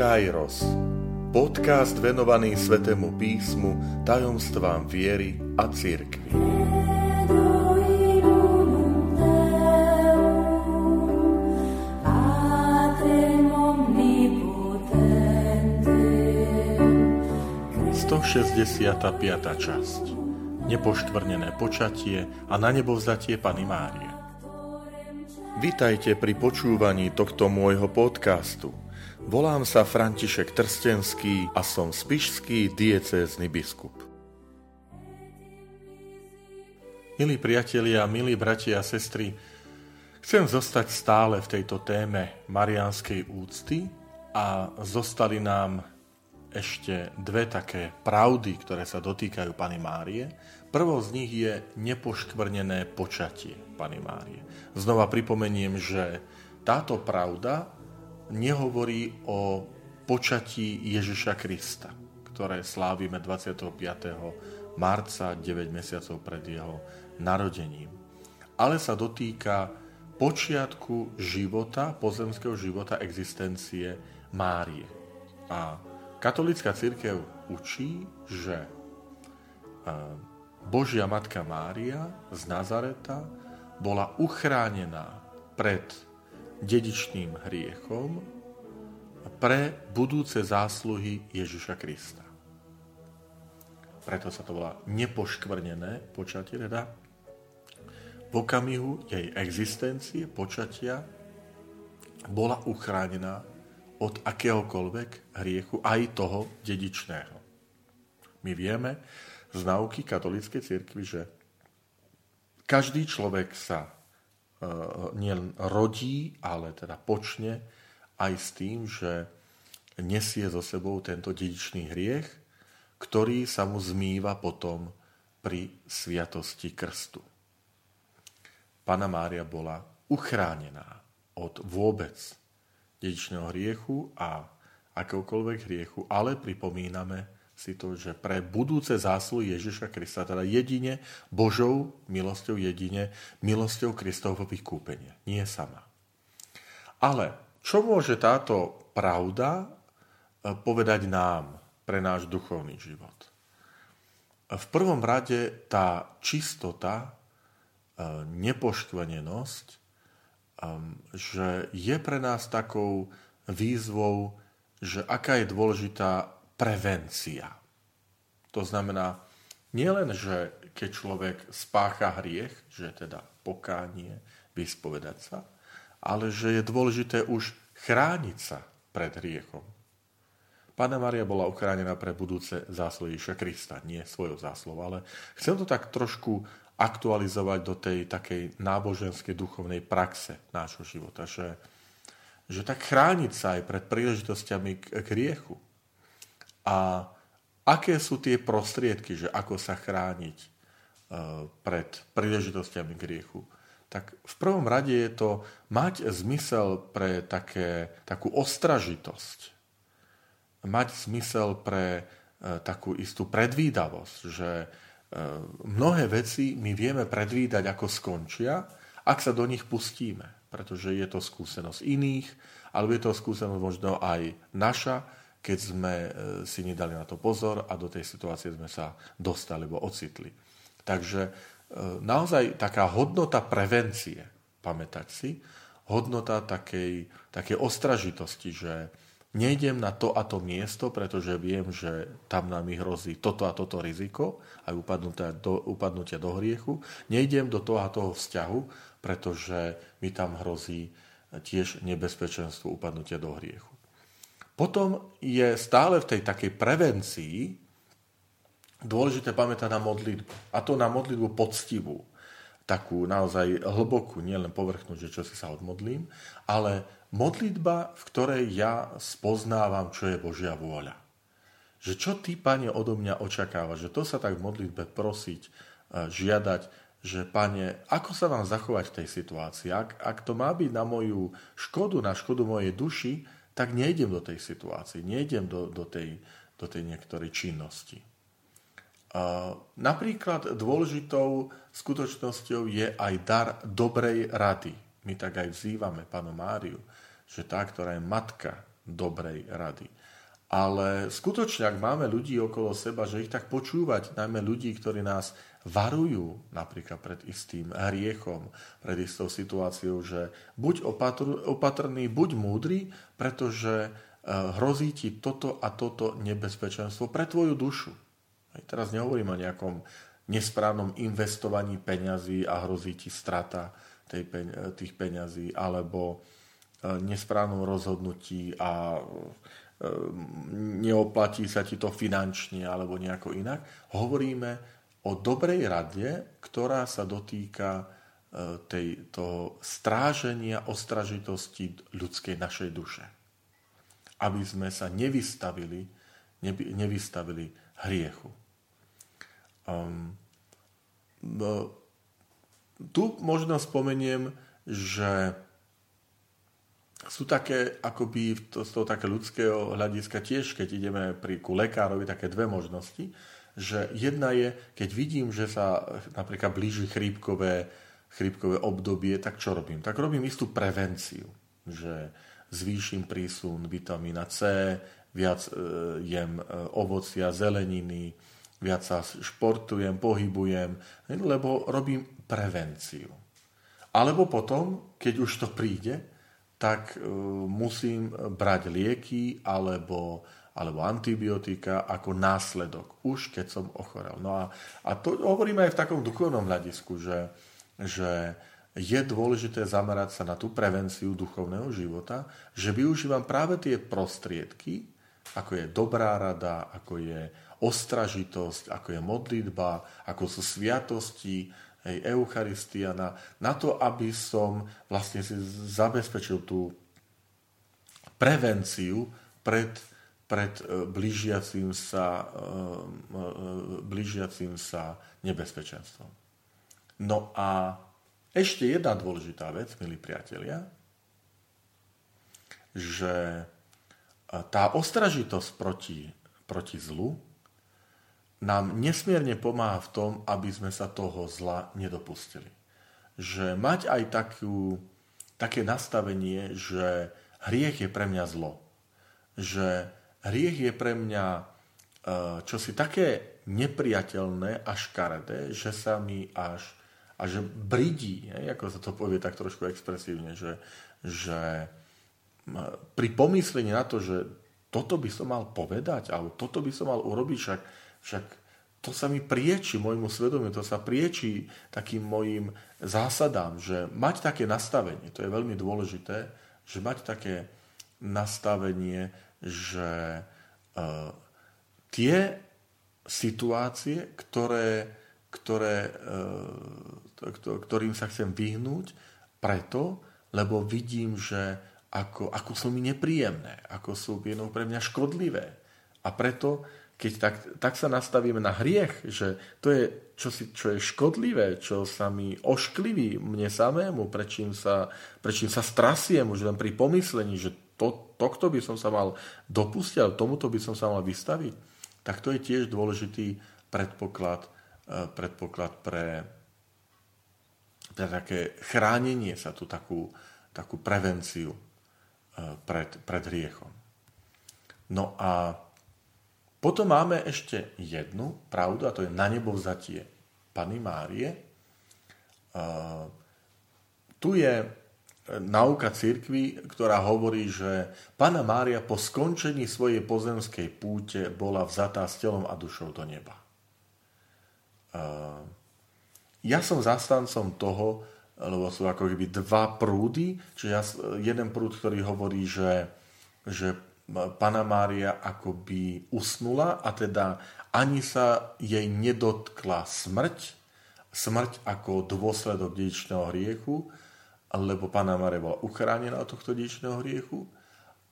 Kairos. Podcast venovaný Svetému písmu, tajomstvám viery a cirkvi. piata časť Nepoštvrnené počatie a na nebo vzatie Pany Márie. Vitajte pri počúvaní tohto môjho podcastu – Volám sa František Trstenský a som spišský diecézny biskup. Milí priatelia, milí bratia a sestry, chcem zostať stále v tejto téme mariánskej úcty a zostali nám ešte dve také pravdy, ktoré sa dotýkajú Pany Márie. Prvou z nich je nepoškvrnené počatie Pany Márie. Znova pripomeniem, že táto pravda nehovorí o počatí Ježiša Krista, ktoré slávime 25. marca, 9 mesiacov pred jeho narodením. Ale sa dotýka počiatku života, pozemského života, existencie Márie. A katolická církev učí, že Božia Matka Mária z Nazareta bola uchránená pred dedičným hriechom pre budúce zásluhy Ježiša Krista. Preto sa to volá nepoškvrnené počatie, teda v okamihu jej existencie, počatia, bola uchránená od akéhokoľvek hriechu, aj toho dedičného. My vieme z nauky katolíckej cirkvi, že každý človek sa nielen rodí, ale teda počne aj s tým, že nesie so sebou tento dedičný hriech, ktorý sa mu zmýva potom pri sviatosti krstu. Pana Mária bola uchránená od vôbec dedičného hriechu a akéhokoľvek hriechu, ale pripomíname, si to, že pre budúce zásluhy Ježiša Krista, teda jedine Božou milosťou, jedine milosťou Kristovho vykúpenia, nie sama. Ale čo môže táto pravda e, povedať nám pre náš duchovný život? V prvom rade tá čistota, e, nepoškvenenosť, e, že je pre nás takou výzvou, že aká je dôležitá prevencia. To znamená, nielen, že keď človek spácha hriech, že teda pokánie, vyspovedať sa, ale že je dôležité už chrániť sa pred hriechom. Pána Maria bola uchránená pre budúce zásluhy Ježiša Krista, nie svojou záslov, ale chcem to tak trošku aktualizovať do tej takej náboženskej duchovnej praxe nášho života, že, že tak chrániť sa aj pred príležitostiami k, k hriechu, a aké sú tie prostriedky, že ako sa chrániť e, pred príležitostiami griechu. Tak v prvom rade je to mať zmysel pre také, takú ostražitosť. Mať zmysel pre e, takú istú predvídavosť, že e, mnohé veci my vieme predvídať, ako skončia, ak sa do nich pustíme. Pretože je to skúsenosť iných, alebo je to skúsenosť možno aj naša, keď sme e, si nedali na to pozor a do tej situácie sme sa dostali alebo ocitli. Takže e, naozaj taká hodnota prevencie, pamätať si, hodnota takej, takej ostražitosti, že nejdem na to a to miesto, pretože viem, že tam nám hrozí toto a toto riziko, aj upadnutia do, upadnutia do hriechu. Nejdem do toho a toho vzťahu, pretože mi tam hrozí tiež nebezpečenstvo upadnutia do hriechu. Potom je stále v tej takej prevencii dôležité pamätať na modlitbu. A to na modlitbu poctivú. Takú naozaj hlbokú, nielen povrchnú, že čo si sa odmodlím, ale modlitba, v ktorej ja spoznávam, čo je Božia vôľa. Že čo ty, Pane, odo mňa očakáva, že to sa tak v modlitbe prosiť, e, žiadať, že Pane, ako sa vám zachovať v tej situácii? Ak, ak to má byť na moju škodu, na škodu mojej duši, tak nejdem do tej situácie, nejdem do, do, tej, do tej niektorej činnosti. Napríklad dôležitou skutočnosťou je aj dar dobrej rady. My tak aj vzývame Pánu Máriu, že tá, ktorá je matka dobrej rady. Ale skutočne, ak máme ľudí okolo seba, že ich tak počúvať, najmä ľudí, ktorí nás varujú napríklad pred istým hriechom, pred istou situáciou, že buď opatrný, buď múdry, pretože eh, hrozí ti toto a toto nebezpečenstvo pre tvoju dušu. Aj teraz nehovorím o nejakom nesprávnom investovaní peňazí a hrozí ti strata tej, tých peňazí, alebo eh, nesprávnom rozhodnutí a neoplatí sa ti to finančne alebo nejako inak. Hovoríme o dobrej rade, ktorá sa dotýka e, tej, toho stráženia ostražitosti ľudskej našej duše. Aby sme sa nevystavili, nevystavili hriechu. Um, tu možno spomeniem, že sú také, akoby to, z toho také ľudského hľadiska tiež, keď ideme pri, ku lekárovi, také dve možnosti, že jedna je, keď vidím, že sa napríklad blíži chrípkové, chrípkové obdobie, tak čo robím? Tak robím istú prevenciu, že zvýšim prísun vitamína C, viac e, jem e, ovocia, zeleniny, viac sa športujem, pohybujem, lebo robím prevenciu. Alebo potom, keď už to príde, tak e, musím brať lieky alebo, alebo antibiotika ako následok, už keď som ochorel. No a, a to hovoríme aj v takom duchovnom hľadisku, že, že je dôležité zamerať sa na tú prevenciu duchovného života, že využívam práve tie prostriedky, ako je dobrá rada, ako je ostražitosť, ako je modlitba, ako sú sviatosti, hej, Eucharistia, na, na to, aby som vlastne si zabezpečil tú prevenciu pred, pred e, blížiacim sa, e, e, blížiacim sa nebezpečenstvom. No a ešte jedna dôležitá vec, milí priatelia, že tá ostražitosť proti, proti zlu nám nesmierne pomáha v tom, aby sme sa toho zla nedopustili. Že mať aj takú, také nastavenie, že hriech je pre mňa zlo. Že hriech je pre mňa e, čosi také nepriateľné a škaredé, že sa mi až, až bridí, ako sa to povie tak trošku expresívne, že, že pri pomyslení na to, že toto by som mal povedať, alebo toto by som mal urobiť, však však to sa mi prieči môjmu svedomiu, to sa prieči takým mojim zásadám, že mať také nastavenie, to je veľmi dôležité, že mať také nastavenie, že uh, tie situácie, ktoré, ktoré, uh, ktorým sa chcem vyhnúť, preto, lebo vidím, že ako, ako sú mi nepríjemné, ako sú jednou pre mňa škodlivé. A preto keď tak, tak sa nastavíme na hriech, že to je čosi, čo je škodlivé, čo sa mi oškliví mne samému, prečím sa, prečím sa strasiem už len pri pomyslení, že to, tohto by som sa mal dopustiť, tomuto by som sa mal vystaviť, tak to je tiež dôležitý predpoklad, eh, predpoklad pre, pre také chránenie sa, tú takú, takú prevenciu eh, pred, pred hriechom. No a potom máme ešte jednu pravdu, a to je na nebo vzatie Pany Márie. Tu je nauka cirkvi, ktorá hovorí, že Pana Mária po skončení svojej pozemskej púte bola vzatá s telom a dušou do neba. Ja som zastancom toho, lebo sú ako keby dva prúdy, čiže jeden prúd, ktorý hovorí, že, že Pana Mária akoby usnula a teda ani sa jej nedotkla smrť, smrť ako dôsledok dedičného hriechu, lebo Pana Mária bola uchránená od tohto dedičného hriechu,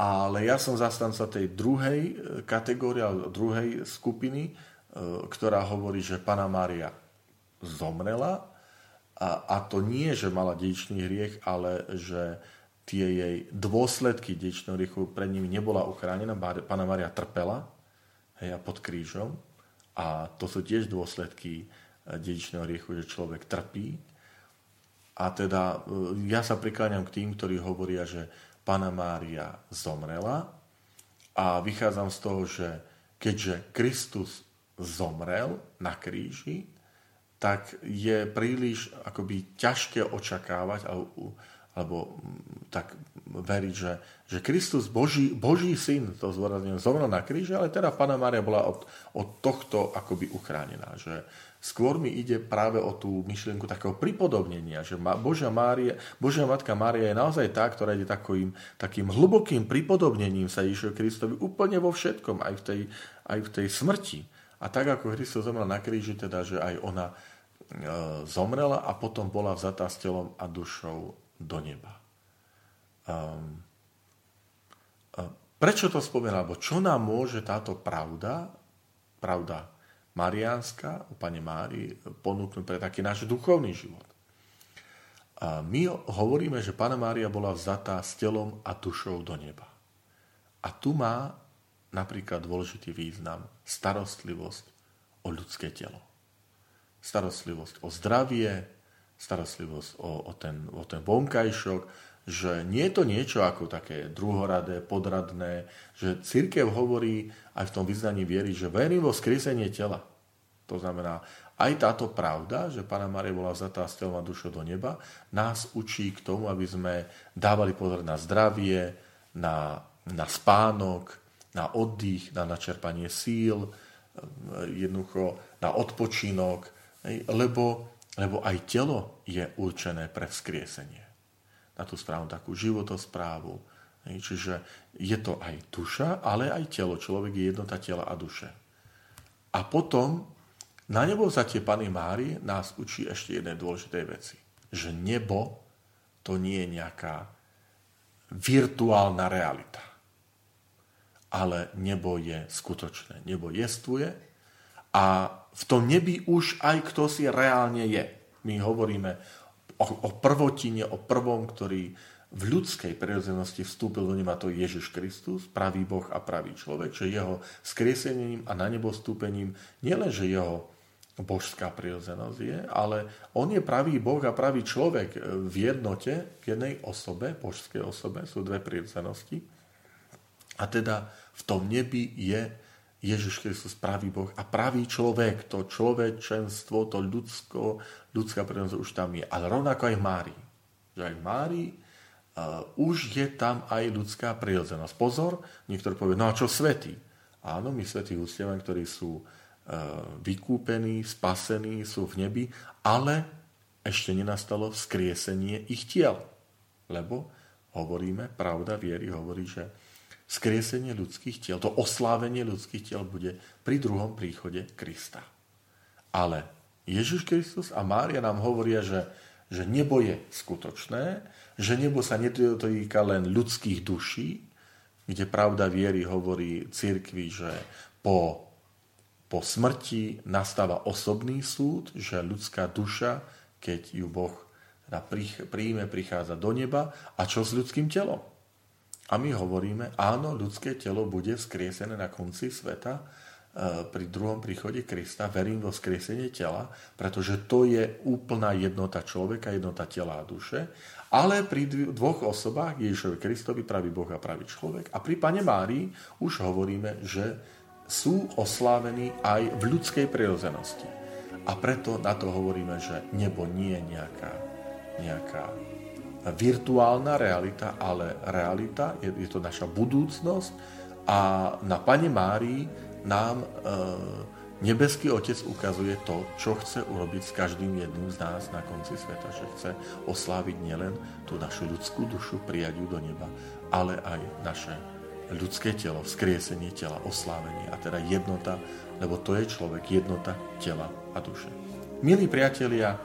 ale ja som zastanca tej druhej e, kategórie, druhej skupiny, e, ktorá hovorí, že Pana Mária zomrela. A, a to nie, že mala dedičný hriech, ale že tie jej dôsledky dedičného hriechu pred nimi nebola uchránená. Pána Maria trpela hej, a pod krížom. A to sú tiež dôsledky eh, dedičného riechu, že človek trpí. A teda eh, ja sa prikláňam k tým, ktorí hovoria, že Pána Mária zomrela a vychádzam z toho, že keďže Kristus zomrel na kríži, tak je príliš akoby ťažké očakávať alebo, alebo tak veriť, že, že Kristus, Boží, Boží syn, to zdôrazňujem, zomrel na kríži, ale teda Pana Mária bola od, od tohto akoby uchránená. Že skôr mi ide práve o tú myšlienku takého pripodobnenia, že Božia, Mária, Božia Matka Mária je naozaj tá, ktorá ide takým, takým hlbokým pripodobnením sa Ježišovi Kristovi úplne vo všetkom, aj v tej, aj v tej smrti. A tak ako Kristus zomrel na kríži, teda, že aj ona e, zomrela a potom bola vzatá s telom a dušou do neba. Um, prečo to spomínam? Lebo čo nám môže táto pravda, pravda mariánska o Pane Mári, ponúknuť pre taký náš duchovný život? A my hovoríme, že Pana Mária bola vzatá s telom a dušou do neba. A tu má napríklad dôležitý význam starostlivosť o ľudské telo. Starostlivosť o zdravie, starostlivosť o, o, ten, o ten vonkajšok, že nie je to niečo ako také druhoradé, podradné, že církev hovorí aj v tom vyznaní viery, že verím vo skriesenie tela. To znamená, aj táto pravda, že Pána Maria bola vzatá s telom a do neba, nás učí k tomu, aby sme dávali pozor na zdravie, na, na spánok, na oddych, na načerpanie síl, jednoducho na odpočinok, lebo, lebo aj telo je určené pre vzkriesenie na tú správnu takú životosprávu. Čiže je to aj duša, ale aj telo. Človek je jednota tela a duše. A potom na nebo za tie Pany Mári nás učí ešte jednej dôležitej veci. Že nebo to nie je nejaká virtuálna realita. Ale nebo je skutočné. Nebo jestvuje a v tom nebi už aj kto si reálne je. My hovoríme o, o prvotine, o prvom, ktorý v ľudskej prirodzenosti vstúpil do neba, to je Ježiš Kristus, pravý Boh a pravý človek, že jeho skriesením a na nebo stúpením nielenže jeho božská prirodzenosť je, ale on je pravý Boh a pravý človek v jednote, v jednej osobe, božskej osobe, sú dve prirodzenosti. A teda v tom nebi je Ježiš Kristus pravý Boh a pravý človek, to človečenstvo, to ľudsko, ľudská prírodzenosť už tam je. Ale rovnako aj v Márii. Že aj v Márii uh, už je tam aj ľudská prírodzenosť. Pozor, niektorí povedia, no a čo svetí? Áno, my svetí uctievame, ktorí sú uh, vykúpení, spasení, sú v nebi, ale ešte nenastalo vzkriesenie ich tiel. Lebo hovoríme, pravda viery hovorí, že skriesenie ľudských tiel, to oslávenie ľudských tiel bude pri druhom príchode Krista. Ale Ježiš Kristus a Mária nám hovoria, že, že nebo je skutočné, že nebo sa netýka len ľudských duší, kde pravda viery hovorí cirkvi, že po, po smrti nastáva osobný súd, že ľudská duša, keď ju Boh príjme, prichádza do neba. A čo s ľudským telom? A my hovoríme, áno, ľudské telo bude vzkriesené na konci sveta e, pri druhom príchode Krista. Verím vo vzkriesenie tela, pretože to je úplná jednota človeka, jednota tela a duše. Ale pri dvoch osobách, Ježišovi Kristovi, pravý Boh a pravý človek, a pri Pane Márii už hovoríme, že sú oslávení aj v ľudskej prirodzenosti. A preto na to hovoríme, že nebo nie je nejaká, nejaká virtuálna realita, ale realita, je, je to naša budúcnosť a na Pane Márii nám e, nebeský Otec ukazuje to, čo chce urobiť s každým jedným z nás na konci sveta, že chce osláviť nielen tú našu ľudskú dušu, prijať ju do neba, ale aj naše ľudské telo, vzkriesenie tela, oslávenie a teda jednota, lebo to je človek, jednota tela a duše. Milí priatelia,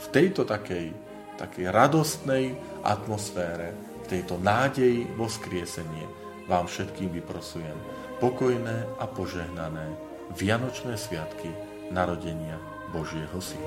v tejto takej takej radostnej atmosfére, v tejto nádeji vo skriesenie vám všetkým vyprosujem pokojné a požehnané Vianočné sviatky narodenia Božieho Syna.